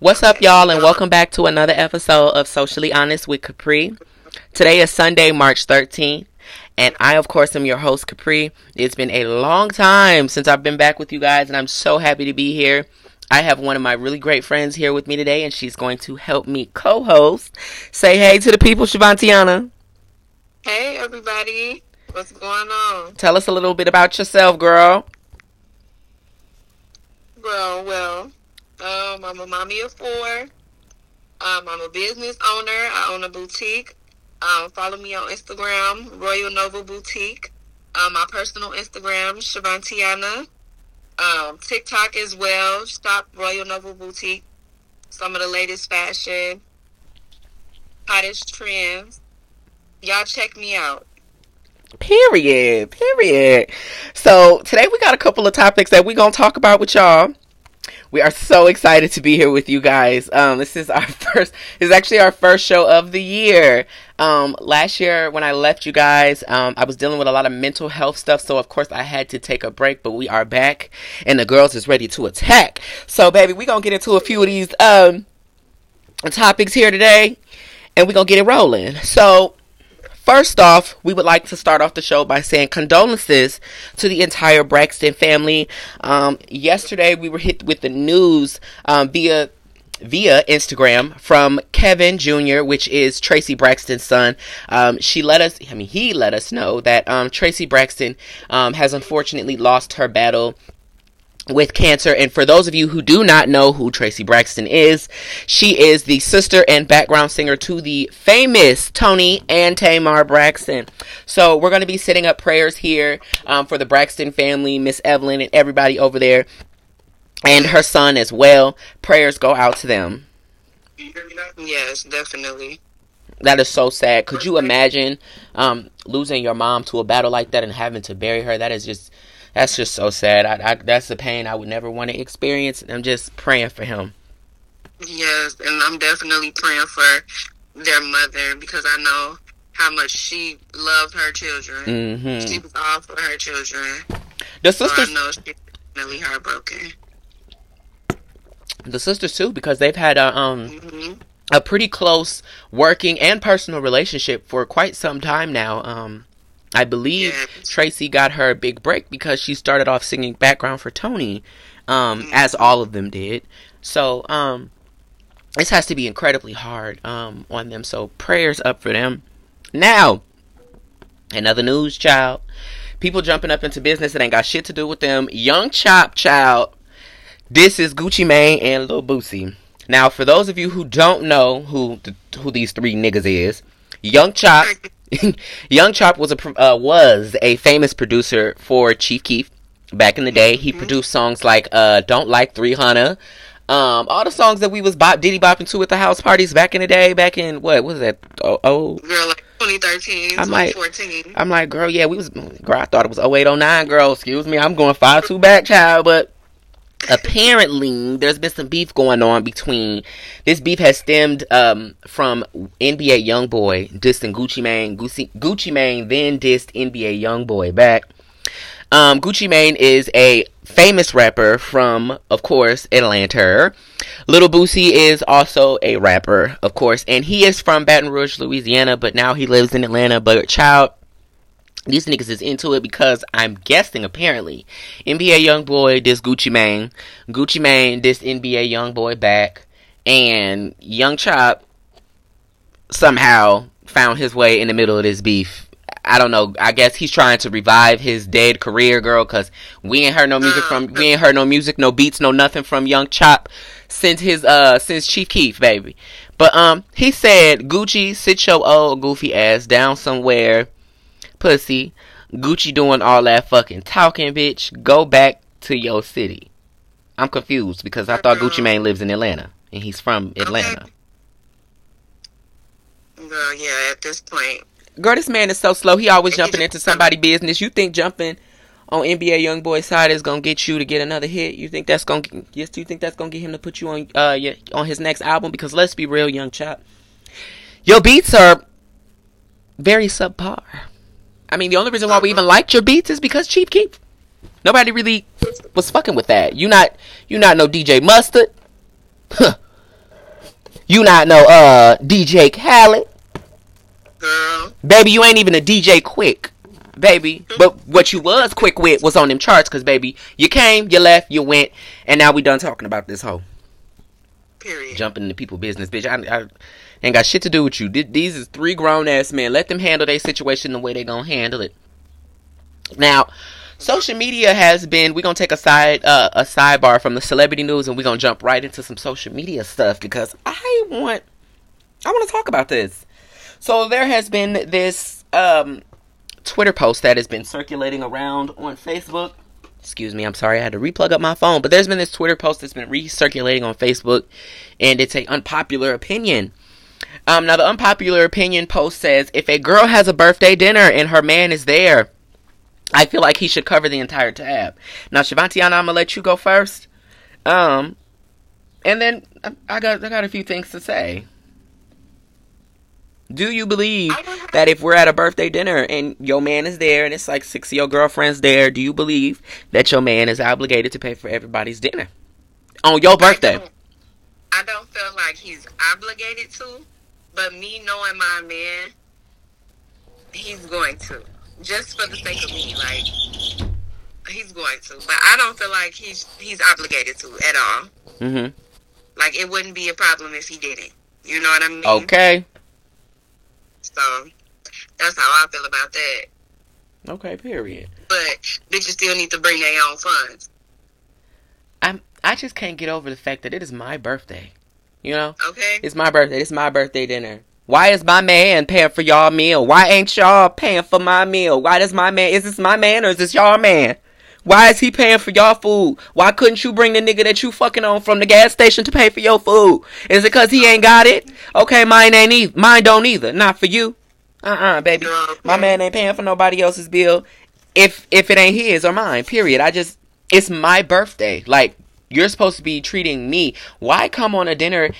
What's up, y'all, and welcome back to another episode of Socially Honest with Capri. Today is Sunday, March 13th, and I, of course, am your host, Capri. It's been a long time since I've been back with you guys, and I'm so happy to be here. I have one of my really great friends here with me today, and she's going to help me co host. Say hey to the people, Shavantiana. Hey, everybody. What's going on? Tell us a little bit about yourself, girl. Well, well, um, I'm a mommy of four. Um, I'm a business owner. I own a boutique. Um, follow me on Instagram, Royal Nova Boutique. Um, my personal Instagram, Shavantiana. Um, TikTok as well. Shop Royal Nova Boutique. Some of the latest fashion, hottest trends. Y'all check me out. Period. Period. So today we got a couple of topics that we're gonna talk about with y'all. We are so excited to be here with you guys. Um, this is our first. This is actually our first show of the year. Um, last year when I left you guys, um, I was dealing with a lot of mental health stuff, so of course I had to take a break. But we are back, and the girls is ready to attack. So, baby, we gonna get into a few of these um topics here today, and we gonna get it rolling. So. First off, we would like to start off the show by saying condolences to the entire Braxton family. Um, yesterday, we were hit with the news um, via via Instagram from Kevin Jr., which is Traci Braxton's son. Um, she let us, I mean, he let us know that um, Traci Braxton um, has unfortunately lost her battle with cancer. And for those of you who do not know who Traci Braxton is, she is the sister and background singer to the famous Toni and Tamar Braxton. So we're going to be setting up prayers here um, for the Braxton family, Miss Evelyn, and everybody over there, and her son as well. Prayers go out to them. Yes, definitely. That is so sad. Could you imagine um, losing your mom to a battle like that and having to bury her? That is just that's just so sad. I, I, that's the pain I would never want to experience. I'm just praying for him. Yes, and I'm definitely praying for their mother because I know how much she loved her children. Mm-hmm. She was all for her children. The So sisters, I know she's definitely heartbroken. the sisters too, because they've had a um hmm a pretty close working and personal relationship for quite some time now. Um, I believe. Traci got her a big break because she started off singing background for Toni, um, as all of them did. So, um, this has to be incredibly hard um, on them. So, prayers up for them. Now, another news, child. People jumping up into business that ain't got shit to do with them. Young Chop, child. This is Gucci Mane and Lil Boosie. Now, for those of you who don't know who the, who these three niggas is, Young Chop, Young Chop was a uh, was a famous producer for Chief Keef back in the day. He produced songs like uh, "Don't Like 300," um, all the songs that we was bop diddy bopping to at the house parties back in the day. Back in what was that? Oh, oh Girl, like 2013, I might- 2014. I'm like, girl, yeah, we was. Girl, I thought it was 0809, girl. Excuse me, I'm going five two back, child, but. Apparently, there's been some beef going on between. This beef has stemmed um, from NBA YoungBoy dissing Gucci Mane. Gucci, Gucci Mane then dissed NBA YoungBoy back. Um, Gucci Mane is a famous rapper from, of course, Atlanta. Little Boosie is also a rapper, of course, and he is from Baton Rouge, Louisiana, but now he lives in Atlanta. But child, these niggas is into it because I'm guessing apparently NBA YoungBoy, this Gucci Mane, Gucci Mane this NBA YoungBoy back, and Young Chop somehow found his way in the middle of this beef. I don't know. I guess he's trying to revive his dead career, girl. Cause we ain't heard no music from we ain't heard no music, no beats, no nothing from Young Chop since his uh since Chief Keef, baby. But um, he said, Gucci, sit your old goofy ass down somewhere, pussy. Gucci doing all that fucking talking, bitch. Go back to your city. I'm confused because I thought Gucci Mane lives in Atlanta and he's from Atlanta. Girl, yeah, at this point. Girl, this man is so slow. He always jumping into somebody's business. You think jumping on NBA YoungBoy side is gonna get you to get another hit? You think that's gonna yes? Do you think that's gonna get him to put you on uh your, on his next album? Because let's be real, Young Chop, your beats are very subpar. I mean, the only reason why we even liked your beats is because Chief Keef. Nobody really was fucking with that. You not you not no DJ Mustard. Huh. You not know uh DJ Khaled. Girl. Baby, you ain't even a DJ Quik. Baby. But what you was quick with was on them charts, cause baby, you came, you left, you went, and now we done talking about this whole Period. jumping into people business, bitch. I, I ain't got shit to do with you. These is three grown ass men. Let them handle their situation the way they gonna handle it. Now, social media has been. We're gonna take a side uh, a sidebar from the celebrity news, and we're gonna jump right into some social media stuff because I want I want to talk about this. So there has been this um, Twitter post that has been circulating around on Facebook. Excuse me, I'm sorry, I had to replug up my phone. But there's been this Twitter post that's been recirculating on Facebook, and it's a unpopular opinion. Um, now the unpopular opinion post says if a girl has a birthday dinner and her man is there, I feel like he should cover the entire tab. Now, Shavantiana, I'm gonna let you go first. Um, and then I- I got I got a few things to say. Do you believe that if we're at a birthday dinner and your man is there and it's like six of your girlfriends there, do you believe that your man is obligated to pay for everybody's dinner on your birthday? I don't, I don't feel like he's obligated to, but me knowing my man, he's going to. Just for the sake of me, like he's going to. But I don't feel like he's he's obligated to at all. Mm-hmm. Like it wouldn't be a problem if he didn't. You know what I mean? Okay. So that's how I feel about that. Okay. Period. But bitches still need to bring their own funds. I'm. I just can't get over the fact that it is my birthday. You know, Okay? it's my birthday. It's my birthday dinner. Why is my man paying for y'all meal? Why ain't y'all paying for my meal? Why does my man? Is this my man or is this y'all man? Why is he paying for y'all food? Why couldn't you bring the nigga that you fucking on from the gas station to pay for your food? Is it cause he ain't got it? Okay, mine ain't either. Mine don't either. Not for you. Uh-uh, baby. My man ain't paying for nobody else's bill if if it ain't his or mine. Period. I just it's my birthday. Like you're supposed to be treating me. Why come on a dinner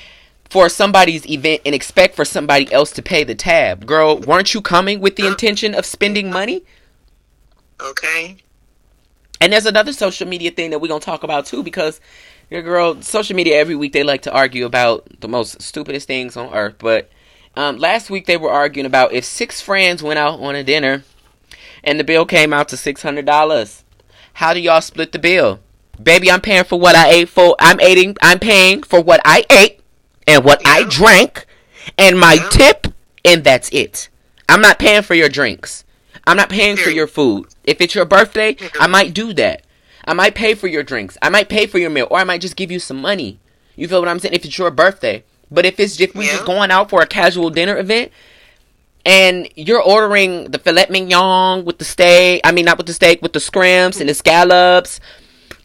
for somebody's event and expect for somebody else to pay the tab? Girl, weren't you coming with the intention of spending money? Okay. And there's another social media thing that we're gonna talk about too, because your girl, social media every week they like to argue about the most stupidest things on earth. But um, last week they were arguing about if six friends went out on a dinner and the bill came out to six hundred dollars, how do y'all split the bill? Baby, I'm paying for what I ate for. I'm eating. I'm paying for what I ate and what I drank and my Yeah. tip, and that's it. I'm not paying for your drinks. I'm not paying for your food. If it's your birthday, I might do that. I might pay for your drinks. I might pay for your meal, or I might just give you some money. You feel what I'm saying? If it's your birthday, but if it's if we're Yeah. going out for a casual dinner event, and you're ordering the filet mignon with the steak, I mean not with the steak, with the scrimps and the scallops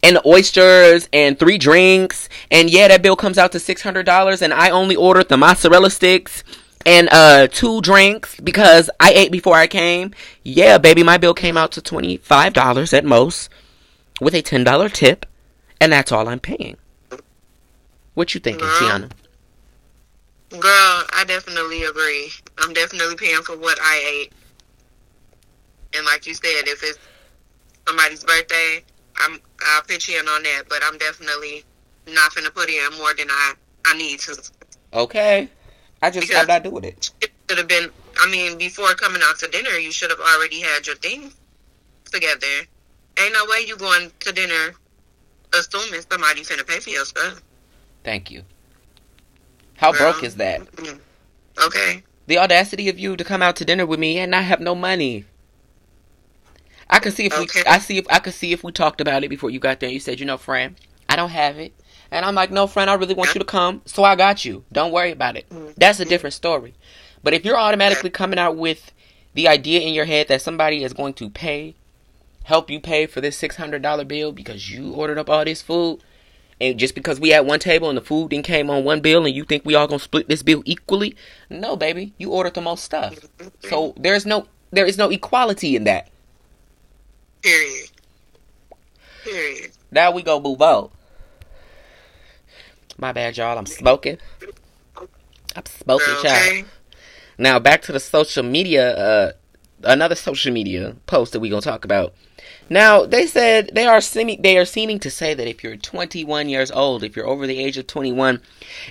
and the oysters and three drinks, and yeah, that bill comes out to six hundred dollars, and I only ordered the mozzarella sticks and uh two drinks because I ate before I came. Yeah, baby, my bill came out to twenty five dollars at most, with a ten dollar tip, and that's all I'm paying. What you thinking, Girl. Tiana? Girl, I definitely agree. I'm definitely paying for what I ate. And like you said, if it's somebody's birthday, I'm I'll pitch in on that. But I'm definitely not gonna put in more than I I need to. Okay, I just Because- I'm not doing it. It should have been. I mean, before coming out to dinner, you should have already had your thing together. Ain't no way you going to dinner assuming somebody finna pay for your stuff. Thank you. How Girl. broke is that? Mm. Okay. The audacity of you to come out to dinner with me and not have no money. I could see if Okay. we I see if I could see if we talked about it before you got there. You said, you know, friend, I don't have it. And I'm like, no, friend, I really want you to come, so I got you. Don't worry about it. Mm-hmm. That's a different story. But if you're automatically coming out with the idea in your head that somebody is going to pay, help you pay for this six hundred dollar bill because you ordered up all this food, and just because we had one table and the food then came on one bill and you think we all gonna split this bill equally, no, baby, you ordered the most stuff. Mm-hmm. So there's no there is no equality in that. Period. Period. Now we go move on. My bad, y'all. I'm smoking. I'm smoking, child. Okay. Now back to the social media uh, another social media post that we gonna talk about. Now they said they are seeming they are seeming to say that if you're 21 years old, if you're over the age of 21,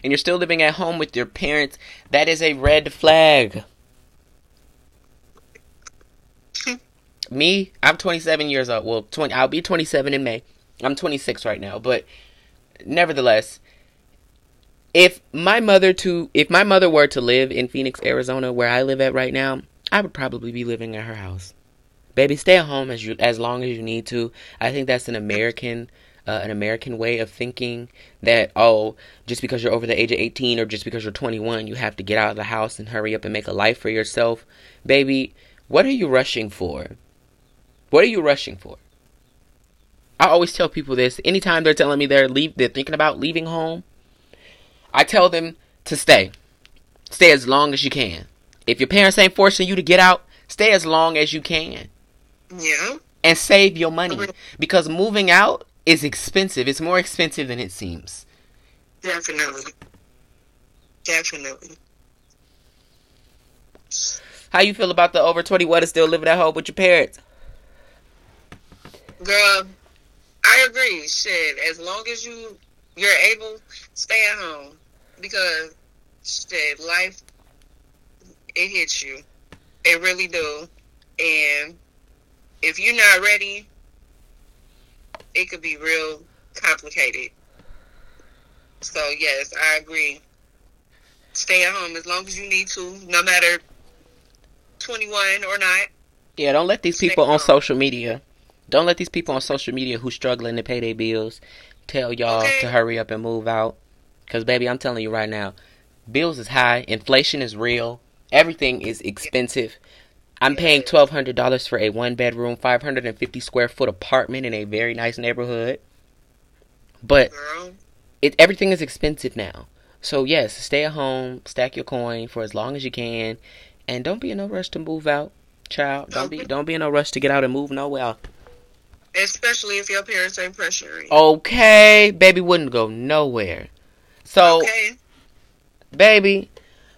and you're still living at home with your parents, that is a red flag. Me, I'm 27 years old. Well, 20. I'll be 27 in May. I'm 26 right now, but nevertheless, if my mother to if my mother were to live in Phoenix, Arizona, where I live at right now, I would probably be living at her house. Baby, stay at home as you as long as you need to. I think that's an American uh, an American way of thinking that oh, just because you're over the age of 18 or just because you're 21, you have to get out of the house and hurry up and make a life for yourself. Baby, what are you rushing for? What are you rushing for? I always tell people this anytime they're telling me they're leave they're thinking about leaving home. I tell them to stay. Stay as long as you can. If your parents ain't forcing you to get out, stay as long as you can. Yeah. And save your money. Uh-huh. Because moving out is expensive. It's more expensive than it seems. Definitely. Definitely. How you feel about the over 21 is still living at home with your parents? Girl, I agree. Shit, as long as you you're able, stay at home because shit, life it hits you. It really do. And if you're not ready, it could be real complicated. So yes, I agree. Stay at home as long as you need to, no matter 21 or not. Yeah, don't let these people on social media. Don't let these people on social media who struggling to pay their bills tell y'all Okay. to hurry up and move out. Cause baby, I'm telling you right now, bills is high, inflation is real, everything is expensive. I'm paying twelve hundred dollars for a one bedroom, five hundred and fifty square foot apartment in a very nice neighborhood. But it everything is expensive now. So yes, stay at home, stack your coin for as long as you can, and don't be in no rush to move out, child. Don't be don't be in no rush to get out and move nowhere. Especially if your parents ain't pressuring. Okay, baby wouldn't go nowhere. So okay. baby,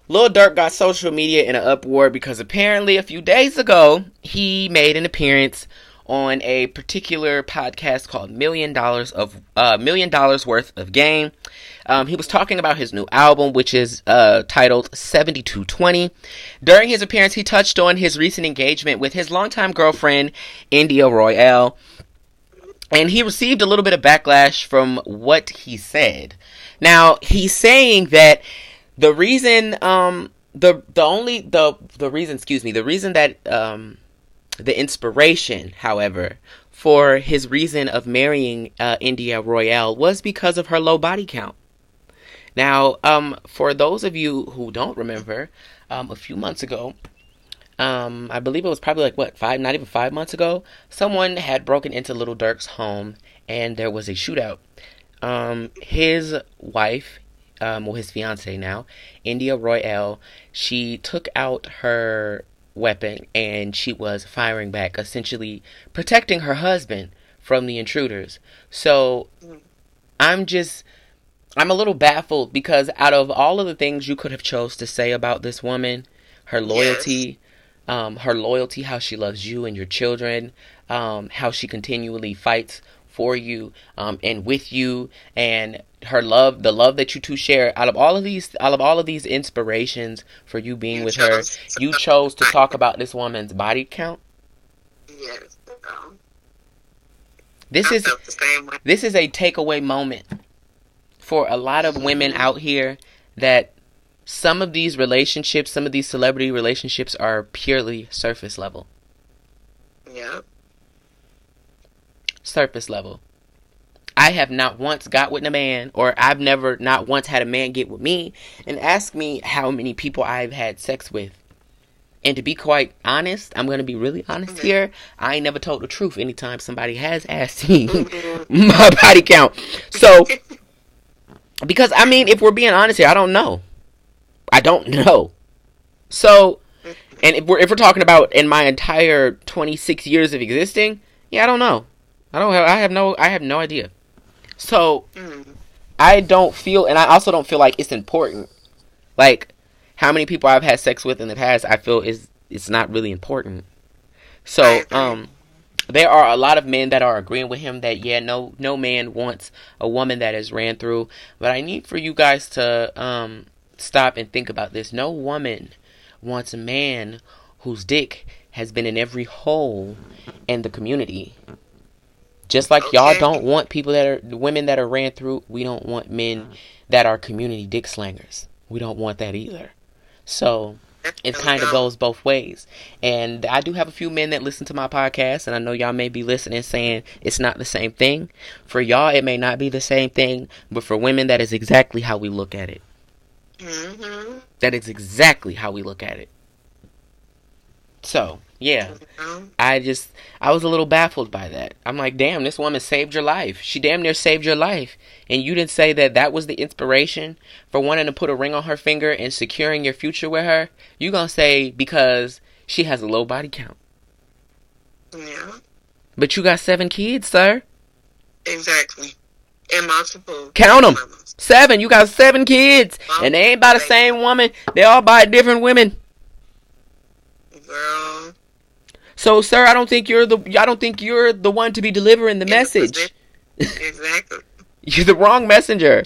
Lil Durk got social media in an uproar because apparently a few days ago he made an appearance on a particular podcast called Million Dollars of uh, Million Dollaz Worth of Game. Um, he was talking about his new album, which is uh, titled 7220. During his appearance, he touched on his recent engagement with his longtime girlfriend, India Royale. And he received a little bit of backlash from what he said. Now, he's saying that the reason um the the only the the reason excuse me the reason that um the inspiration however for his reason of marrying uh, India Royale was because of her low body count now um for those of you who don't remember um a few months ago um I believe it was probably like what five not even 5 months ago someone had broken into Little Durk's home and there was a shootout um his wife um, well, his fiance now, India Royale, she took out her weapon and she was firing back, essentially protecting her husband from the intruders. So I'm just, I'm a little baffled because out of all of the things you could have chose to say about this woman, her loyalty, um, her loyalty, how she loves you and your children, um, how she continually fights for you um, and with you, and her love, the love that you two share. Out of all of these, out of all of these inspirations for you being with her, you chose to talk about this woman's body count. Yes. This is this is a takeaway moment for a lot of women out here that some of these relationships, some of these celebrity relationships are purely surface level. Yeah. Surface level. I have not once got with a man, or I've never not once had a man get with me and ask me how many people I've had sex with. And to be quite honest, I'm gonna be really honest Mhm. here. I ain't never told the truth anytime somebody has asked me my body count. So because I mean, if we're being honest here, I don't know. I don't know. So, and if we're if we're talking about in my entire 26 years of existing, yeah, I don't know. I don't have. I have no. I have no idea. So Mm. I don't feel, and I also don't feel like it's important. Like how many people I've had sex with in the past, I feel is it's not really important. So, um, there are a lot of men that are agreeing with him that yeah, no, no man wants a woman that has ran through. But I need for you guys to um stop and think about this. No woman wants a man whose dick has been in every hole in the community. Just like okay. y'all don't want people that are women that are ran through, we don't want men that are community dick slangers. We don't want that either. So it kind of goes both ways. And I do have a few men that listen to my podcast, and I know y'all may be listening saying it's not the same thing. For y'all, it may not be the same thing, but for women, that is exactly how we look at it. Mm-hmm. That is exactly how we look at it. So, yeah. I just, I was a little baffled by that. I'm like, damn, this woman saved your life. She damn near saved your life. And you didn't say that that was the inspiration for wanting to put a ring on her finger and securing your future with her. You gonna say because she has a low body count. Yeah. But you got seven kids, sir. Exactly. And multiple. Count them. Seven. You got seven kids. and they ain't by the same woman. They all by different women. Girl. So, sir, I don't think you're the I don't think you're the one to be delivering the message. Exactly. you're the wrong messenger.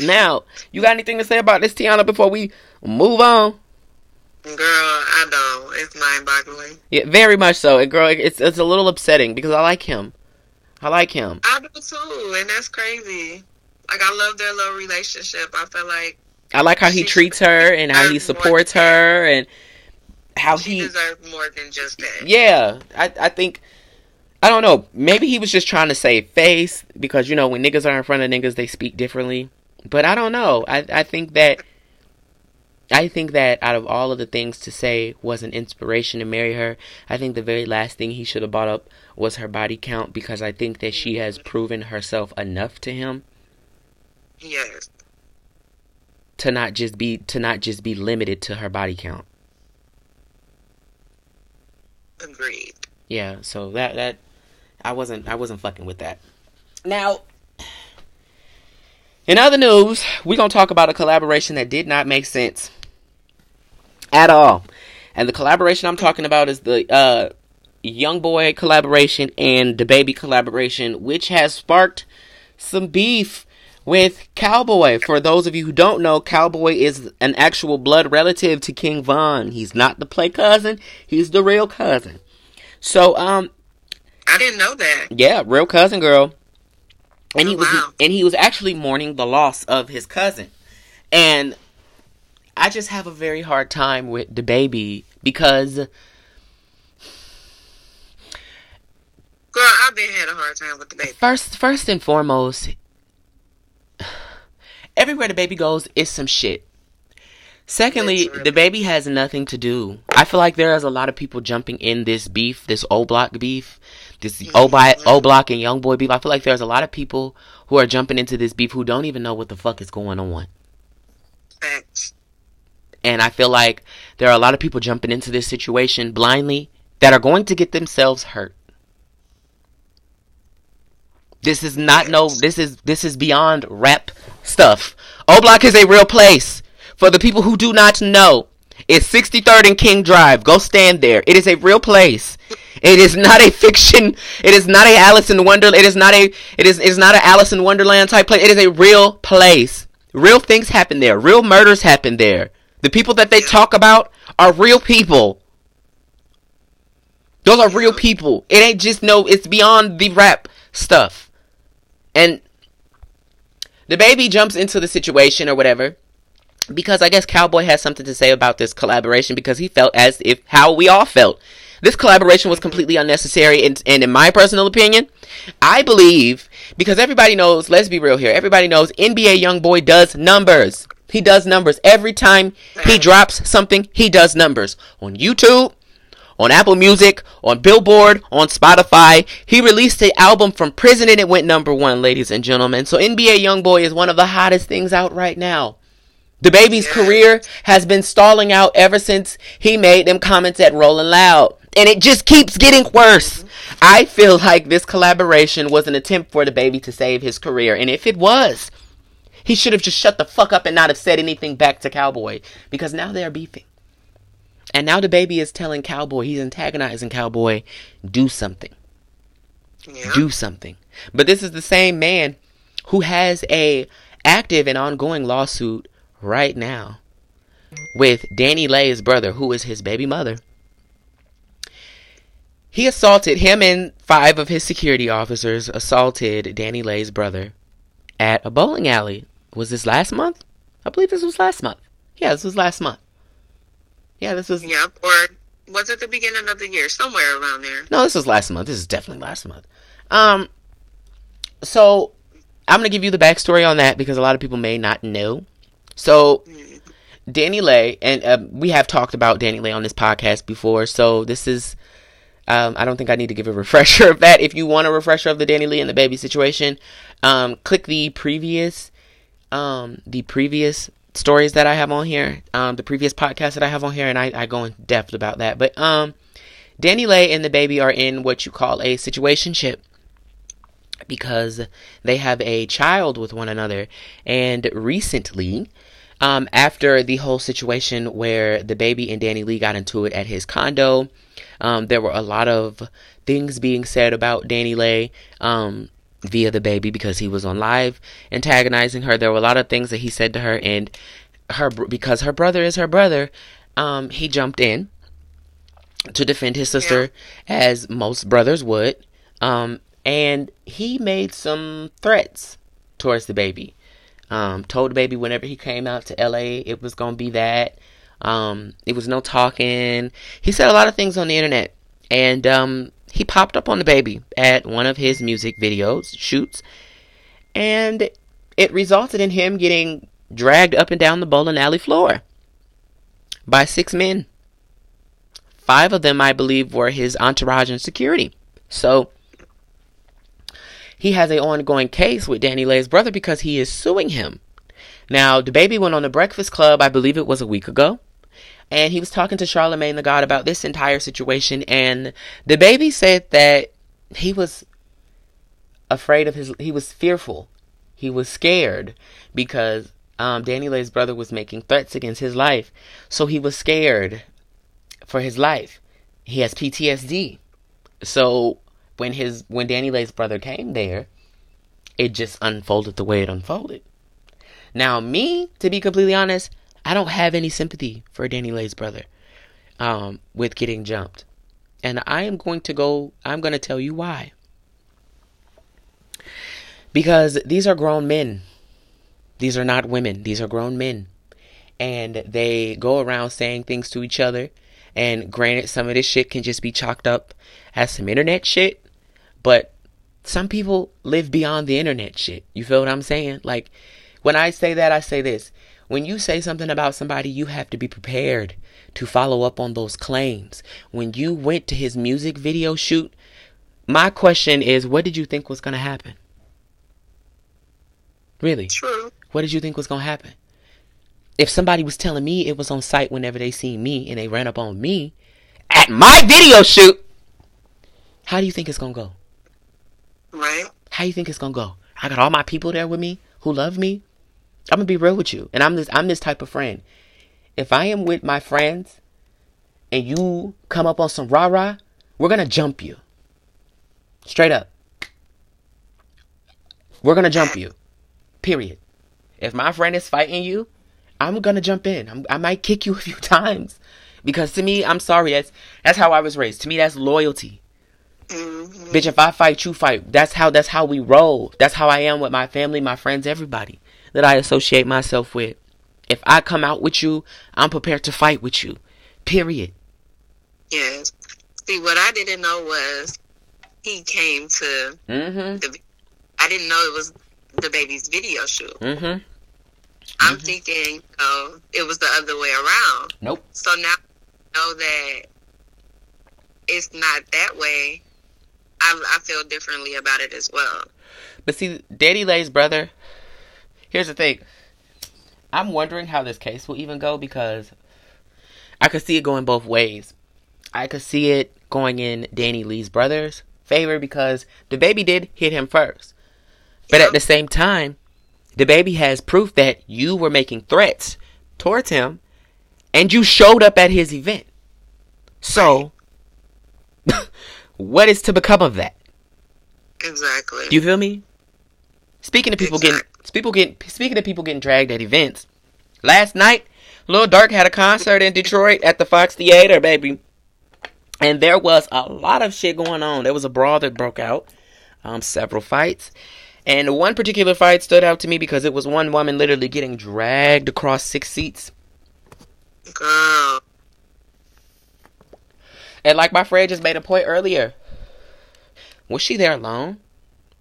Now, you got anything to say about this, Tiana, before we move on? Girl, I don't. It's mind-boggling. Yeah, very much so. And girl, it's it's a little upsetting because I like him. I like him. I do too, and that's crazy. Like I love their little relationship. I feel like I like how he treats her and how he supports her and how she he deserves more than just that. Yeah, I I think I don't know. Maybe he was just trying to save face because you know when niggas are in front of niggas they speak differently. But I don't know. I I think that I think that out of all of the things to say was an inspiration to marry her, I think the very last thing he should have brought up was her body count because I think that she has proven herself enough to him. Yes. To not just be to not just be limited to her body count. Agreed. Yeah, so that that I wasn't I wasn't fucking with that. Now, in other news, we're gonna talk about a collaboration that did not make sense at all. And the collaboration I'm talking about is the uh, YoungBoy collaboration and the Baby collaboration, which has sparked some beef with Cowboy. For those of you who don't know, Cowboy is an actual blood relative to King Von. He's not the play cousin, he's the real cousin. So, um I didn't know that. Yeah, real cousin girl. And oh, he was wow. and he was actually mourning the loss of his cousin. And I just have a very hard time with the baby because Girl, I've been had a hard time with DaBaby. First first and foremost, everywhere the baby goes is some shit. Secondly, the baby has nothing to do. I feel like there is a lot of people jumping in this beef, this old block beef, this mm-hmm. old, by, old block and YoungBoy beef. I feel like there's a lot of people who are jumping into this beef who don't even know what the fuck is going on. Thanks. And I feel like there are a lot of people jumping into this situation blindly that are going to get themselves hurt. This is not no this is this is beyond rap stuff. O Block is a real place. For the people who do not know, it's 63rd and King Drive. Go stand there. It is a real place. It is not a fiction. It is not a Alice in Wonderland. It is not a it is it is not an Alice in Wonderland type place. It is a real place. Real things happen there. Real murders happen there. The people that they talk about are real people. Those are real people. It ain't just no, it's beyond the rap stuff. And the baby jumps into the situation or whatever because I guess Cowboy has something to say about this collaboration because he felt as if how we all felt. This collaboration was completely unnecessary, and, and in my personal opinion, I believe because everybody knows. Let's be real here. Everybody knows NBA YoungBoy does numbers. He does numbers every time he drops something. He does numbers on YouTube, on Apple Music, on Billboard, on Spotify. He released the album from prison and it went number one, ladies and gentlemen. So NBA YoungBoy is one of the hottest things out right now. The baby's career has been stalling out ever since he made them comments at Rolling Loud. And it just keeps getting worse. Mm-hmm. I feel like this collaboration was an attempt for the baby to save his career. And if it was, he should have just shut the fuck up and not have said anything back to Cowboy. Because now they're beefing. And now the baby is telling Cowboy, he's antagonizing Cowboy, do something. Yeah. Do something. But this is the same man who has a active and ongoing lawsuit right now with DaniLeigh's brother, who is his baby mother. He assaulted him and five of his security officers assaulted DaniLeigh's brother at a bowling alley. Was this last month? I believe this was last month. Yeah, this was last month. Yeah, this was Yep. Or was it the beginning of the year? Somewhere around there. No, this was last month. This is definitely last month. Um, so I'm gonna give you the backstory on that because a lot of people may not know. So Mm. DaniLeigh, and uh, we have talked about DaniLeigh on this podcast before. So this is, um, I don't think I need to give a refresher of that. If you want a refresher of the DaniLeigh and the baby situation, um, click the previous, um, the previous stories that I have on here, um, the previous podcast that I have on here, and I, I go in depth about that. But um, DaniLeigh and the baby are in what you call a situationship because they have a child with one another. And recently, um, after the whole situation where the baby and DaniLeigh got into it at his condo, um, there were a lot of things being said about DaniLeigh um, via the baby because he was on live antagonizing her. There were a lot of things that he said to her, and her because her brother is her brother, um, he jumped in to defend his sister as most brothers would. Um, and he made some threats towards the baby. Um, told the baby whenever he came out to LA, it was gonna be that. Um, it was no talking. He said a lot of things on the internet, and um, he popped up on the baby at one of his music videos shoots, and it resulted in him getting dragged up and down the bowling alley floor by six men. Five of them, I believe, were his entourage and security. So he has an ongoing case with DaniLeigh's brother because he is suing him. Now, the baby went on the Breakfast Club, I believe it was a week ago, and he was talking to Charlemagne the God about this entire situation. And the baby said that he was afraid of his, he was fearful, he was scared because um, DaniLeigh's brother was making threats against his life. So he was scared for his life. He has PTSD. So when his when DaniLeigh's brother came there, it just unfolded the way it unfolded. Now, me, to be completely honest, I don't have any sympathy for DaniLeigh's brother um, with getting jumped. And I am going to go, I'm going to tell you why. Because these are grown men. These are not women. These are grown men. And they go around saying things to each other. And granted, some of this shit can just be chalked up as some internet shit. But some people live beyond the internet shit. You feel what I'm saying? Like, when I say that, I say this. When you say something about somebody, you have to be prepared to follow up on those claims. When you went to his music video shoot, my question is, what did you think was going to happen? Really? True. What did you think was going to happen? If somebody was telling me it was on site whenever they seen me and they ran up on me at my video shoot, how do you think it's going to go? Right. How do you think it's gonna go? I got all my people there with me who love me. I'm gonna be real with you, and I'm this I'm this type of friend. If I am with my friends, and you come up on some rah rah, we're gonna jump you. Straight up. We're gonna jump you. Period. If my friend is fighting you, I'm gonna jump in. I'm, I might kick you a few times because to me, I'm sorry. That's that's how I was raised. To me, that's loyalty. Mm-hmm. Bitch, if I fight, you fight. That's how that's how we roll. That's how I am with my family, my friends, everybody that I associate myself with. If I come out with you, I'm prepared to fight with you. Period. Yes. See, what I didn't know was he came to Mm-hmm. the. I didn't know it was the baby's video shoot. Mm-hmm. I'm thinking, you know, it was the other way around. Nope. So now I know that it's not that way. I, I feel differently about it as well. But see, DaniLeigh's brother. Here's the thing. I'm wondering how this case will even go because I could see it going both ways. I could see it going in DaniLeigh's brother's favor because the baby did hit him first. But at the same time, the baby has proof that you were making threats towards him and you showed up at his event. So, what is to become of that? Exactly. Do You feel me? Speaking of people Exact- getting people getting speaking of people getting dragged at events. Last night, Lil Durk had a concert in Detroit at the Fox Theater, baby. And there was a lot of shit going on. There was a brawl that broke out, um, several fights. And one particular fight stood out to me because it was one woman literally getting dragged across six seats. Girl. And like my friend just made a point earlier, was she there alone?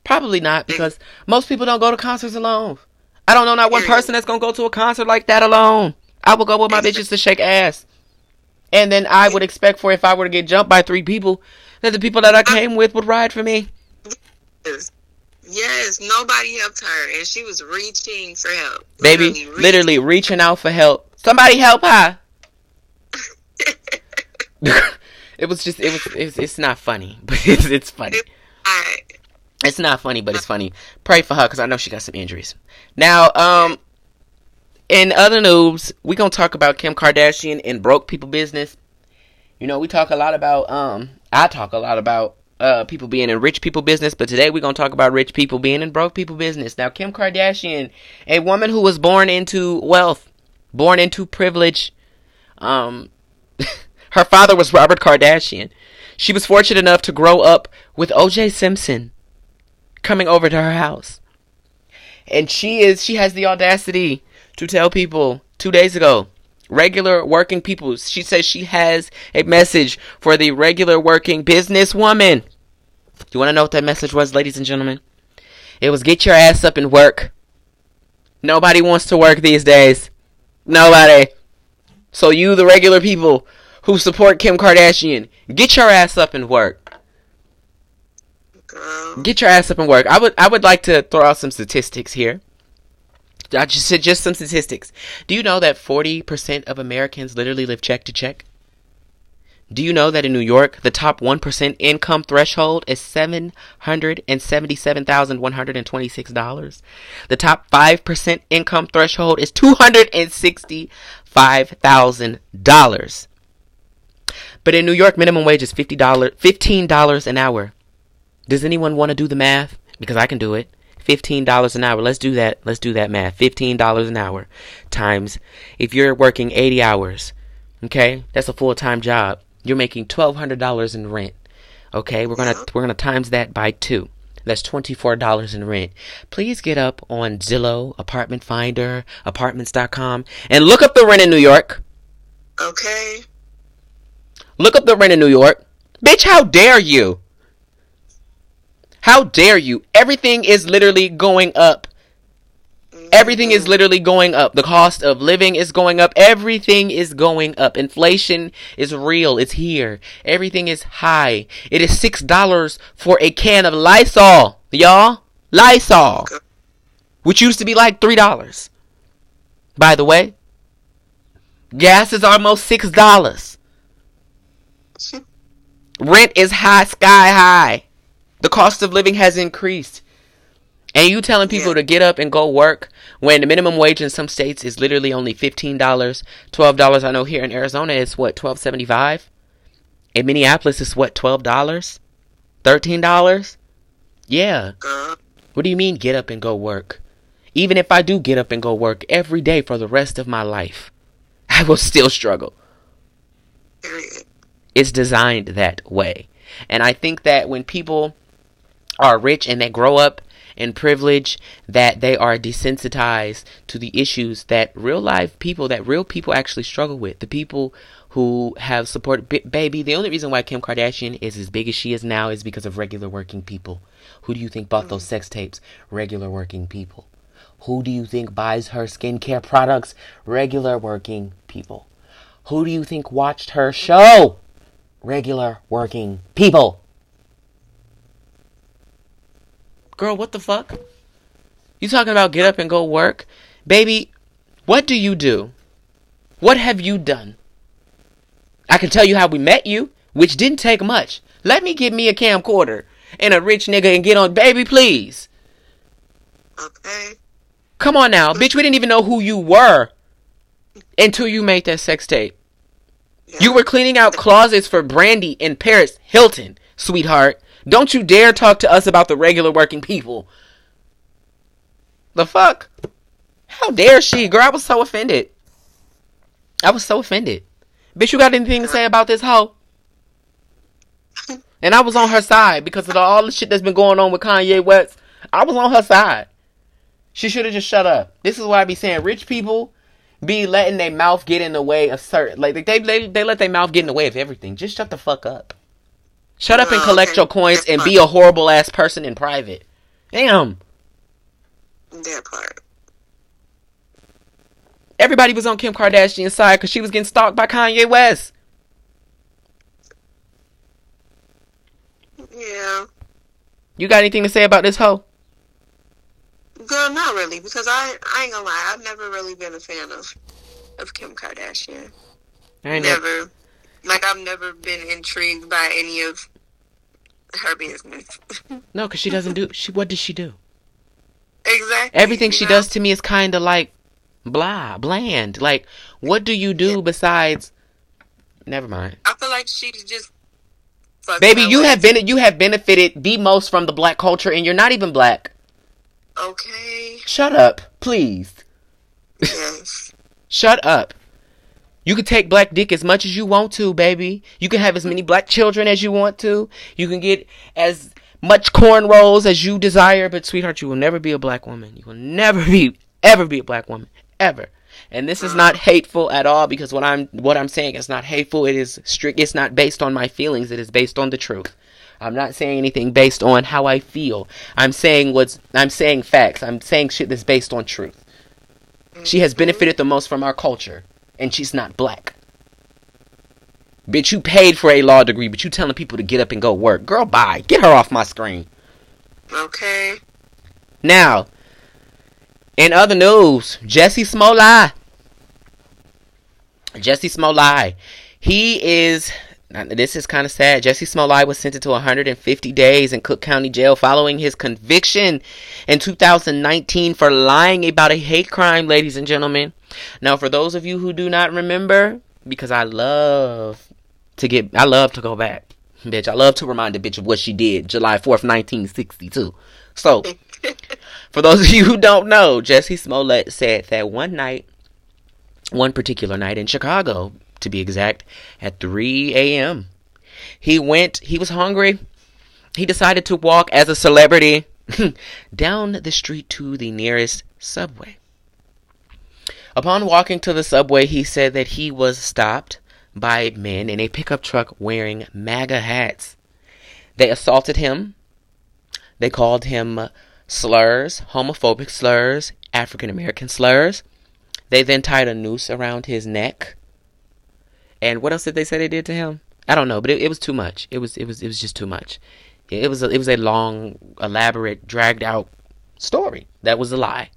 Probably not, mm. because most people don't go to concerts alone. I don't know not one person that's gonna go to a concert like that alone. I would go with my bitches to shake ass. And then I would expect for if I were to get jumped by three people, that the people that I came with would ride for me. Yes. Yes, nobody helped her, and she was reaching for help. Baby, reaching. literally reaching out for help. Somebody help her. it was just it was it's, it's not funny, but it's it's funny. I, It's not funny, but it's funny. Pray for her because I know she got some injuries. Now, um, in other news, we gonna talk about Kim Kardashian and broke people business. You know, we talk a lot about um, I talk a lot about uh people being in rich people business, but today we're gonna talk about rich people being in broke people business. Now, Kim Kardashian, a woman who was born into wealth, born into privilege, um, her father was Robert Kardashian. She was fortunate enough to grow up with O.J. Simpson coming over to her house. And she is she has the audacity to tell people 2 days ago, regular working people, she says she has a message for the regular working businesswoman. You want to know what that message was, ladies and gentlemen? It was get your ass up and work. Nobody wants to work these days. Nobody. So you the regular people who support Kim Kardashian, get your ass up and work. Girl. Get your ass up and work. I would I would like to throw out some statistics here. I just just some statistics. Do you know that 40% of Americans literally live check to check? Do you know that in New York, the top 1% income threshold is $777,126? The top 5% income threshold is $265,000. But in New York, minimum wage is $50, $15 an hour. Does anyone want to do the math? Because I can do it. Fifteen dollars an hour. Let's do that. Let's do that math. Fifteen dollars an hour times if you're working eighty hours. Okay, that's a full time job. You're making twelve hundred dollars in rent. Okay, we're gonna we're gonna times that by two. That's twenty four dollars in rent. Please get up on Zillow, Apartment Finder, Apartments.com, and look up the rent in New York. Okay. Look up the rent in New York. Bitch, how dare you? How dare you? Everything is literally going up. Everything is mm-hmm. literally going up. The cost of living is going up. Everything is going up. Inflation is real. It's here. Everything is high. It is six dollars for a can of Lysol, y'all. Lysol, which used to be like three dollars. By the way, gas is almost six dollars. Rent is high, sky high. The cost of living has increased. And you telling people Yeah. to get up and go work when the minimum wage in some states is literally only fifteen dollars, twelve dollars. I know here in Arizona it's what twelve seventy five. In Minneapolis it's what twelve dollars, thirteen dollars. Yeah. Girl. What do you mean get up and go work? Even if I do get up and go work every day for the rest of my life, I will still struggle. It's designed that way. And I think that when people are rich and they grow up in privilege, that they are desensitized to the issues that real life people, that real people actually struggle with. The people who have support, B- baby. The only reason why Kim Kardashian is as big as she is now is because of regular working people. Who do you think bought those sex tapes? Regular working people. Who do you think buys her skincare products? Regular working people. Who do you think watched her show? Regular working people. Girl, what the fuck? You talking about get up and go work? Baby, what do you do? What have you done? I can tell you how we met you, which didn't take much. Let me get me a camcorder and a rich nigga and get on, baby, please. Okay. Come on now, bitch. We didn't even know who you were until you made that sex tape. Yeah. You were cleaning out closets for Brandy in Paris Hilton, sweetheart. Don't you dare talk to us about the regular working people. The fuck? How dare she? Girl, I was so offended. I was so offended. Bitch, you got anything to say about this hoe? And I was on her side because of the, all the shit that's been going on with Kanye West. I was on her side. She should have just shut up. This is why I be saying rich people be letting their mouth get in the way of certain like they they, they let their mouth get in the way of everything. Just shut the fuck up. Shut up and collect okay. your coins and be a horrible ass person in private. Damn. That part. Everybody was on Kim Kardashian's side because she was getting stalked by Kanye West. Yeah. You got anything to say about this hoe? Girl, not really, because I, I ain't gonna lie, I've never really been a fan of of Kim Kardashian. I Never. Like I've never been intrigued by any of her business. No, because she doesn't do. She what does she do? exactly. Everything she know? does to me is kind of like blah, bland. Like, what do you do besides? Never mind. I feel like she's just. Baby, you have been you have benefited the most from the black culture, and you're not even black. Okay. Shut up, please. Yes. Shut up. You can take black dick as much as you want to, baby. You can have as many black children as you want to. You can get as much cornrows as you desire, but sweetheart, you will never be a black woman. You will never be ever be a black woman. Ever. And this is not hateful at all because what I'm what I'm saying is not hateful. It is strict it's not based on my feelings. It is based on the truth. I'm not saying anything based on how I feel. I'm saying what's I'm saying facts. I'm saying shit that's based on truth. She has benefited the most from our culture, and she's not black. Bitch, you paid for a law degree, but you telling people to get up and go work. Girl, bye. Get her off my screen. Okay. Now, in other news, Jussie Smollett. Jussie Smollett. He is. This is kind of sad. Jussie Smollett was sentenced to 150 days in Cook County Jail following his conviction in 2019 for lying about a hate crime, ladies and gentlemen. Now, for those of you who do not remember, because I love to get, I love to go back, bitch. I love to remind the bitch of what she did July 4th, 1962. So, for those of you who don't know, Jussie Smollett said that one night, one particular night in Chicago, to be exact, at 3 a.m., he went, he was hungry. He decided to walk as a celebrity down the street to the nearest subway. Upon walking to the subway, he said that he was stopped by men in a pickup truck wearing MAGA hats. They assaulted him. They called him slurs, homophobic slurs, African American slurs. They then tied a noose around his neck. And what else did they say they did to him? I don't know, but it, it was too much. It was it was it was just too much. It was a, it was a long, elaborate, dragged out story. That was a lie.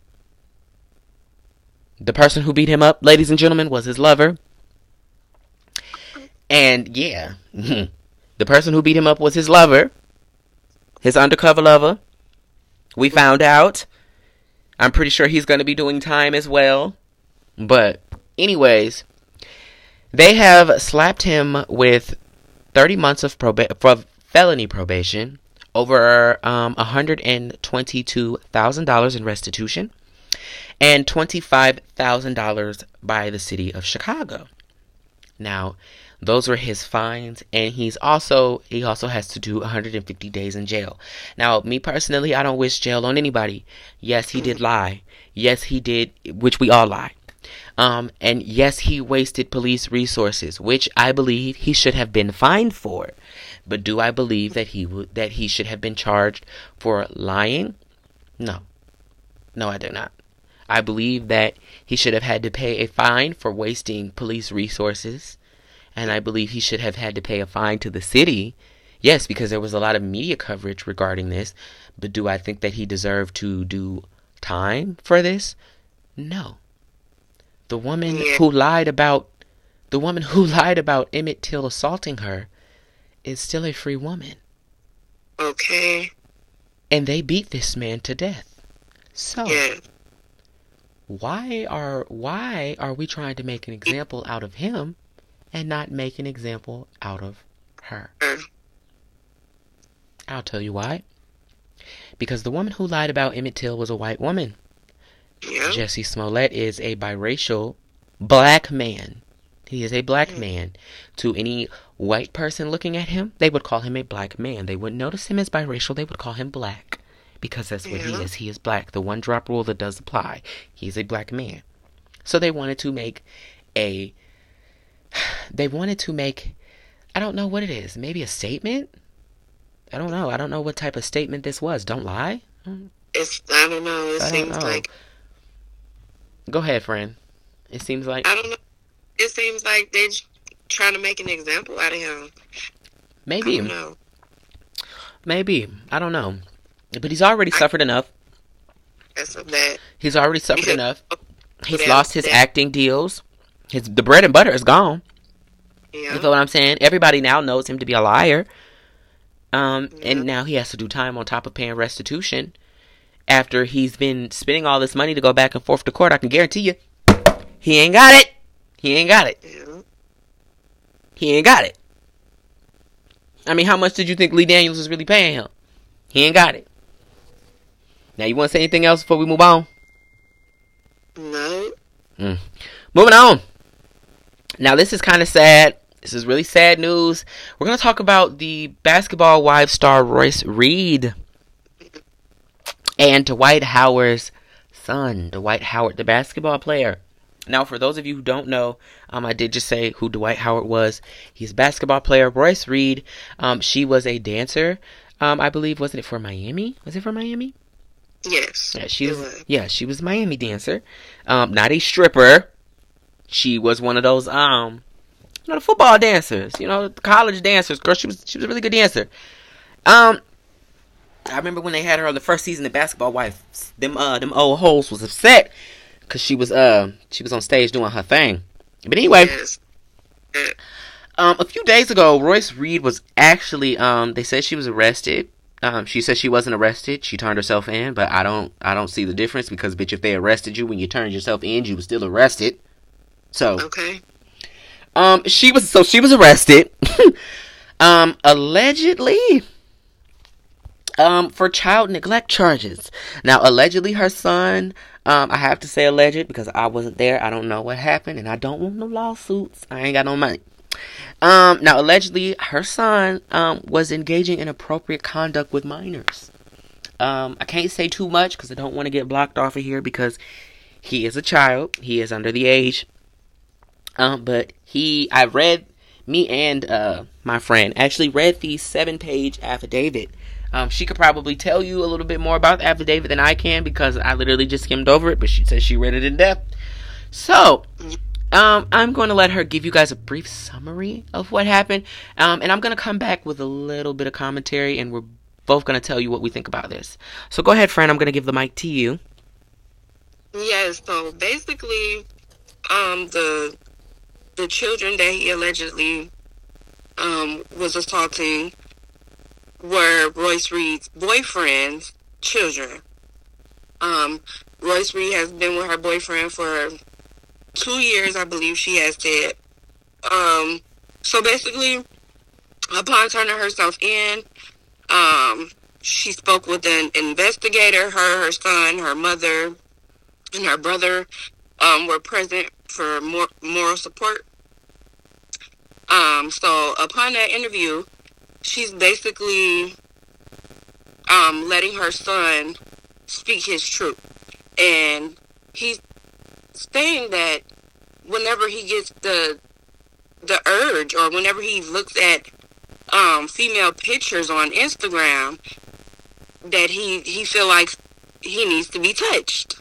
The person who beat him up, ladies and gentlemen, was his lover. And yeah, the person who beat him up was his lover, his undercover lover. We found out. I'm pretty sure he's going to be doing time as well. But, anyways, they have slapped him with 30 months of proba- felony probation, over um, $122,000 in restitution, and $25,000 by the city of Chicago. Now, those were his fines, and he's also he also has to do 150 days in jail. Now, me personally, I don't wish jail on anybody. Yes, he did lie. Yes, he did, which we all lie. Um, and yes, he wasted police resources, which I believe he should have been fined for. But do I believe that he would that he should have been charged for lying? No, no, I do not. I believe that he should have had to pay a fine for wasting police resources. And I believe he should have had to pay a fine to the city. Yes, because there was a lot of media coverage regarding this. But do I think that he deserved to do time for this? No. The woman Yeah. who lied about the woman who lied about Emmett Till assaulting her is still a free woman. Okay. And they beat this man to death. So Yeah. Why are why are we trying to make an example out of him and not make an example out of her. I'll tell you why. Because the woman who lied about Emmett Till was a white woman. Yeah. Jussie Smollett is a biracial black man. He is a black Mm. man. To any white person looking at him, they would call him a black man. They wouldn't notice him as biracial, they would call him black. Because that's what he is. He is black. The one drop rule that does apply. He's a black man. So they wanted to make a. They wanted to make. I don't know what it is. Maybe a statement? I don't know. I don't know what type of statement this was. Don't lie? It's I don't know. It I seems know. like Go ahead, friend. It seems like. I don't know. It seems like they're trying to make an example out of him. I Maybe. don't know. Maybe. I don't know. But he's already suffered enough. That's bad. He's already suffered Because- enough. He's lost his that- acting deals. His the bread and butter is gone. Yeah. You feel what I'm saying? Everybody now knows him to be a liar. Um, Yeah. and now he has to do time on top of paying restitution. After he's been spending all this money to go back and forth to court, I can guarantee you, he ain't got it. He ain't got it. Yeah. He ain't got it. I mean, how much did you think Lee Daniels was really paying him? He ain't got it. Now, you want to say anything else before we move on? No. Moving on. Now, this is kind of sad. This is really sad news. We're going to talk about the basketball wife star Royce Reed and Dwight Howard's son, Dwight Howard, the basketball player. Now, for those of you who don't know, um, I did just say who Dwight Howard was. He's a basketball player. Royce Reed, um, she was a dancer. Um, I believe wasn't it for Miami? Was it for Miami? Yes. Yeah, she it was. Yeah, she was a Miami dancer. Um, not a stripper. She was one of those um, you know, the football dancers. You know, the college dancers. Girl, she was she was a really good dancer. Um, I remember when they had her on the first season of Basketball Wives. Them uh, them old hoes was upset because she was uh, she was on stage doing her thing. But anyway, Yes. um, a few days ago, Royce Reed was actually um, they said she was arrested. Um, she said she wasn't arrested. She turned herself in, but I don't, I don't see the difference because, bitch, if they arrested you when you turned yourself in, you were still arrested. So, Okay. um, she was, so she was arrested. um, allegedly, um, for child neglect charges. Now, allegedly, her son. Um, I have to say alleged because I wasn't there. I don't know what happened, and I don't want no lawsuits. I ain't got no money. Um, now, allegedly, her son um, was engaging in appropriate conduct with minors. Um, I can't say too much because I don't want to get blocked off of here because he is a child. He is under the age. Um, but he, I read, me and uh, my friend actually read the seven page affidavit. Um, she could probably tell you a little bit more about the affidavit than I can because I literally just skimmed over it, but she says she read it in depth. So, um, I'm going to let her give you guys a brief summary of what happened. Um, and I'm going to come back with a little bit of commentary, and we're both going to tell you what we think about this. So go ahead, friend. I'm going to give the mic to you. Yes. So basically, um, the the children that he allegedly um was assaulting were Royce Reed's boyfriend's children. Um, Royce Reed has been with her boyfriend for two years, I believe she has said. Um, so basically, upon turning herself in, um, she spoke with an investigator. Her, her son, her mother, and her brother um, were present for more moral support. Um, so upon that interview, she's basically um, letting her son speak his truth, and he's saying that whenever he gets the the urge, or whenever he looks at um, female pictures on Instagram, that he he feel like he needs to be touched.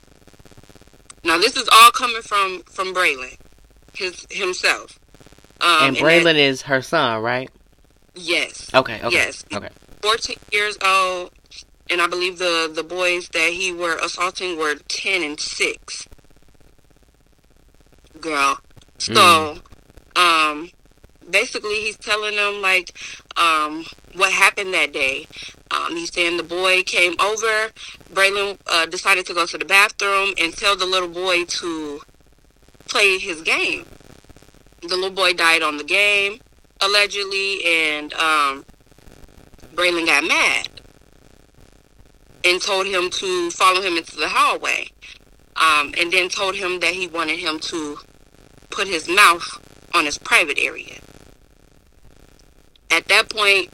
Now this is all coming from from Braylon, his himself. Um, and that- Braylon is her son, right? yes, Okay, okay. Yes. Okay. 14 years old, and I believe the the boys that he were assaulting were 10 and 6. Girl. So, um, basically he's telling them like um what happened that day. Um, he's saying the boy came over. Braylon uh, decided to go to the bathroom and tell the little boy to play his game. the little boy died on the game, allegedly, and um, Braylon got mad and told him to follow him into the hallway. Um, and then told him that he wanted him to put his mouth on his private area. At that point,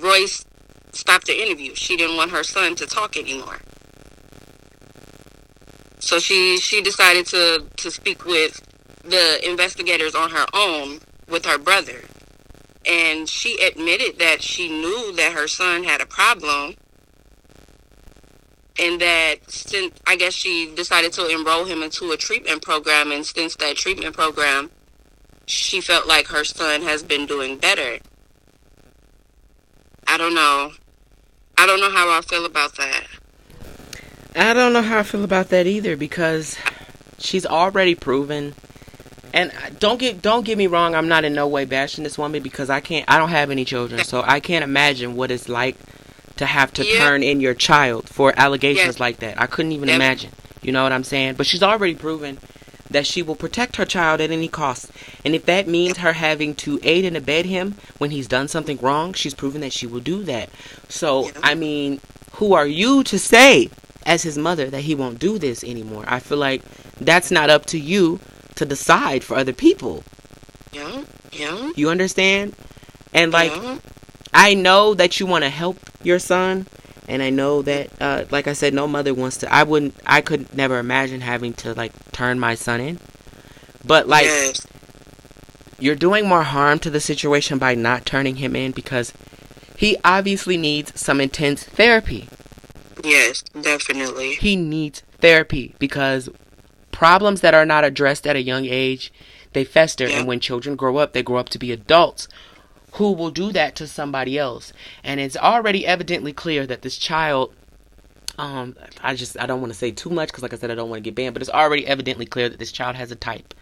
Royce stopped the interview. She didn't want her son to talk anymore. So she she decided to to speak with the investigators on her own with her brother. And she admitted that she knew that her son had a problem and that since I guess she decided to enroll him into a treatment program, and since that treatment program, she felt like her son has been doing better. I don't know. I don't know how I feel about that. I don't know how I feel about that either because she's already proven. And don't get don't get me wrong, I'm not in no way bashing this woman because I can't I don't have any children, so I can't imagine what it's like to have to yeah. turn in your child for allegations yeah. like that. I couldn't even imagine. You know what I'm saying? But she's already proven that she will protect her child at any cost. And if that means her having to aid and abet him when he's done something wrong, she's proven that she will do that. So, I mean, who are you to say as his mother that he won't do this anymore? I feel like that's not up to you to decide for other people. Yeah. Yeah. You understand? And like yeah. I know that you want to help your son and I know that uh, like I said no mother wants to I wouldn't I could never imagine having to like turn my son in. But like yes. you're doing more harm to the situation by not turning him in because he obviously needs some intense therapy. Yes definitely. He needs therapy because problems that are not addressed at a young age they fester. And when children grow up they grow up to be adults who will do that to somebody else. And it's already evidently clear that this child um I just I don't want to say too much cuz like I said I don't want to get banned, but it's already evidently clear that this child has a type.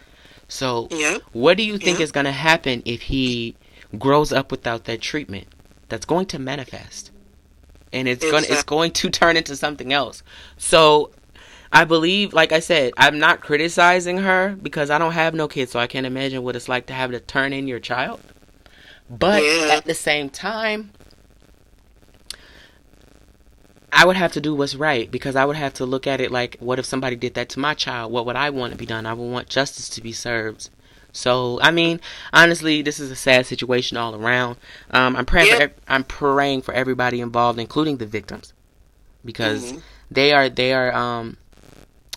So, yeah. what do you think yeah. is going to happen if he grows up without that treatment? That's going to manifest. And it's going it's going to turn into something else. So, I believe, like I said, I'm not criticizing her because I don't have no kids, so I can't imagine what it's like to have to turn in your child. But yeah. at the same time, I would have to do what's right because I would have to look at it like, what if somebody did that to my child? What would I want to be done? I would want justice to be served. So, I mean, honestly, this is a sad situation all around. Um, I'm praying. For, I'm praying for everybody involved, including the victims, because mm-hmm. they are they are um,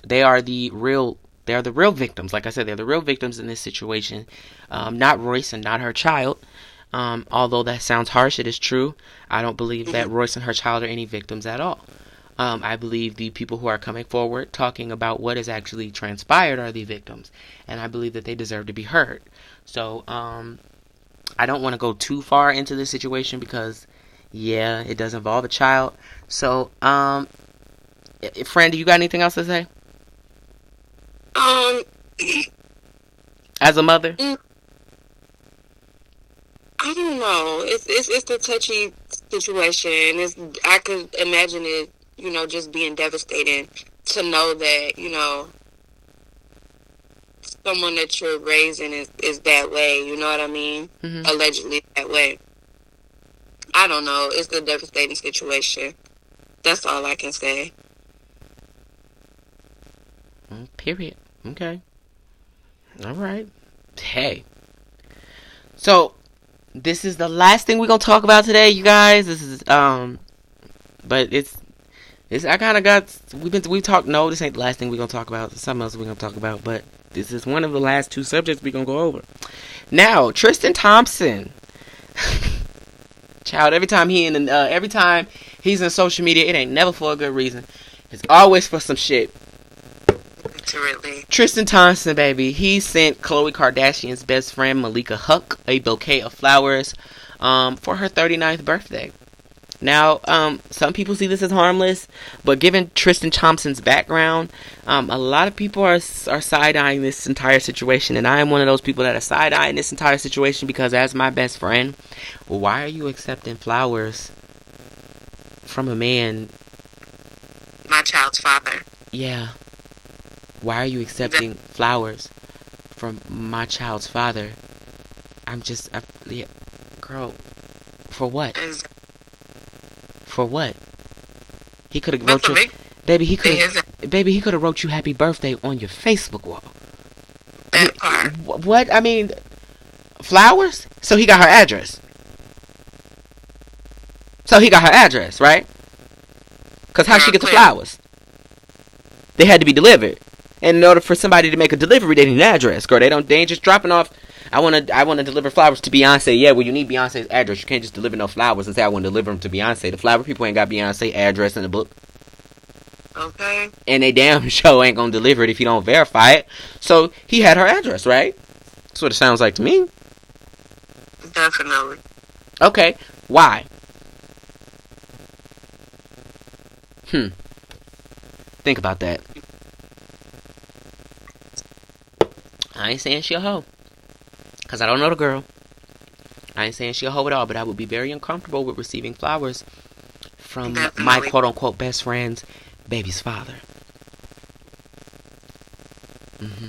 they are the real they are the real victims. Like I said, they're the real victims in this situation. Um, not Royce and not her child. Um, although that sounds harsh, it is true. I don't believe that mm-hmm. Royce and her child are any victims at all. Um, I believe the people who are coming forward talking about what has actually transpired are the victims, and I believe that they deserve to be heard. So um, I don't want to go too far into this situation because, yeah, it does involve a child. So, um, friend, do you got anything else to say? Um, as a mother. Mm, I don't know. It's it's it's a touchy situation. It's I could imagine it, you know, just being devastating to know that you know someone that you're raising is is that way. You know what I mean? Mm-hmm. Allegedly that way. I don't know. It's a devastating situation. That's all I can say. Period. Okay. All right. Hey. So this is the last thing we're gonna talk about today, you guys. This is um, but it's it's I kind of got we've been we talked. No, this ain't the last thing we're gonna talk about. There's something else we're gonna talk about, but this is one of the last two subjects we're gonna go over. Now, Tristan Thompson, child. Every time he in uh, every time he's in social media, it ain't never for a good reason. It's always for some shit. Tristan Thompson, baby, he sent Khloe Kardashian's best friend Malika Haqq a bouquet of flowers um, for her 39th birthday. Now, um, some people see this as harmless, but given Tristan Thompson's background, um, a lot of people are are side eyeing this entire situation, and I am one of those people that are side eyeing this entire situation because, as my best friend, why are you accepting flowers from a man? My child's father. Yeah, why are you accepting flowers from my child's father. I'm just, I, yeah, girl, for what? For what? He could have wrote a you, baby. He could, baby. He could have wrote you happy birthday on your Facebook wall. that part. What? I mean, flowers. So he got her address. So he got her address, right? Cause how she get the flowers? They had to be delivered, and in order for somebody to make a delivery, they need an address. Girl, they don't. They ain't just dropping off. I wanna. I wanna deliver flowers to Beyonce. Yeah, well, you need Beyonce's address. You can't just deliver no flowers and say I want to deliver them to Beyonce. The flower people ain't got Beyonce address in the book Okay. and they damn show ain't gonna deliver it if you don't verify it. So he had her address, right? That's what it sounds like to me. Definitely. Okay, why? Hmm. Think about that. I ain't saying she a hoe. Because I don't know the girl. I ain't saying she a hoe at all, but I would be very uncomfortable with receiving flowers from my quote unquote best friend's baby's father. Mm-hmm.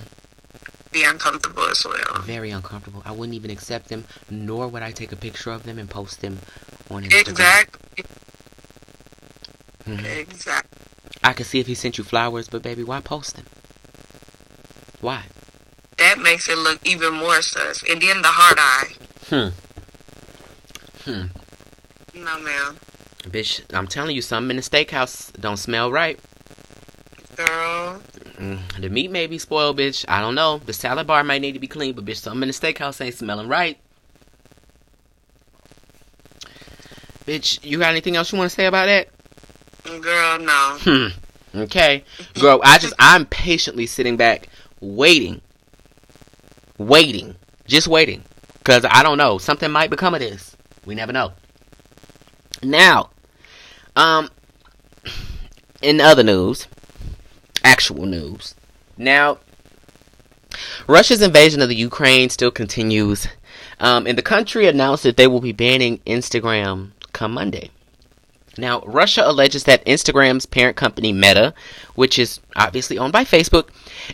Be uncomfortable as well. Very uncomfortable. I wouldn't even accept them, nor would I take a picture of them and post them on Instagram. Exactly. Mhm. Exactly. I could see if he sent you flowers, but baby, why post them? Why? That makes it look even more sus. And then the hard eye. Hmm. Hmm. No, ma'am. Bitch, I'm telling you, something in the steakhouse don't smell right. Girl. Mm, the meat may be spoiled, bitch. I don't know. The salad bar might need to be clean, but bitch, something in the steakhouse ain't smelling right. Bitch, you got anything else you want to say about that? Girl, no. Hmm. Okay. Girl, I just, I'm patiently sitting back, waiting. Waiting. Just waiting. Because I don't know. Something might become of this. We never know. Now, um, in other news, actual news. Now, Russia's invasion of the Ukraine still continues. Um, and the country announced that they will be banning Instagram come Monday. Now, Russia alleges that Instagram's parent company Meta, which is obviously owned by Facebook,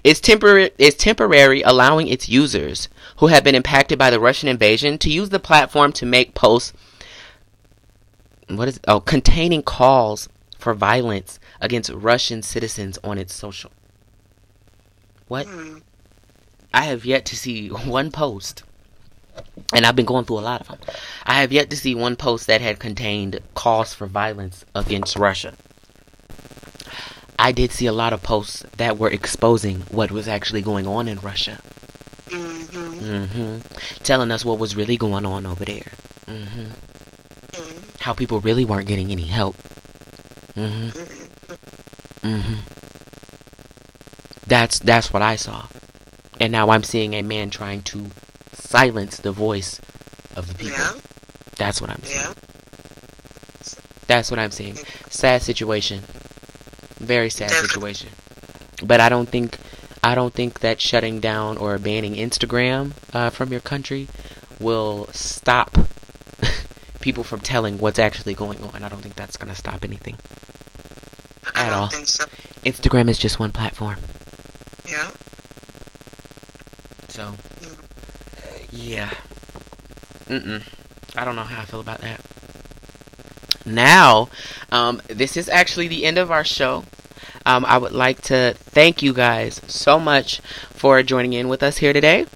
is temporary is temporary allowing its users who have been impacted by the Russian invasion to use the platform to make posts what is oh containing calls for violence against Russian citizens on its social. What? Hmm. I have yet to see one post, and I've been going through a lot of them. I have yet to see one post that had contained calls for violence against Russia. I did see a lot of posts that were exposing what was actually going on in Russia. Mm-hmm. hmm Telling us what was really going on over there. hmm How people really weren't getting any help. hmm hmm That's that's what I saw. And now I'm seeing a man trying to silence the voice of the people. Yeah. That's what I'm saying. Yeah. That's what I'm seeing. Sad situation. Very sad situation. But I don't think I don't think that shutting down or banning Instagram uh, from your country will stop people from telling what's actually going on. I don't think that's going to stop anything. I At don't all. think so. Instagram is just one platform. Yeah. So, yeah. Mm-mm. I don't know how I feel about that. Now, um, this is actually the end of our show. Um, I would like to thank you guys so much for joining in with us here today.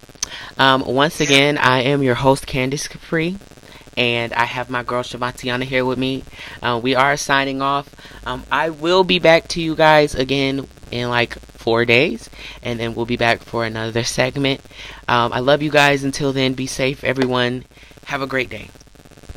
Um, once again, I am your host, Candice Capri, and I have my girl Shavatiana here with me. Uh, we are signing off. Um, I will be back to you guys again in like four days, and then we'll be back for another segment. Um, I love you guys. Until then, be safe, everyone. Have a great day.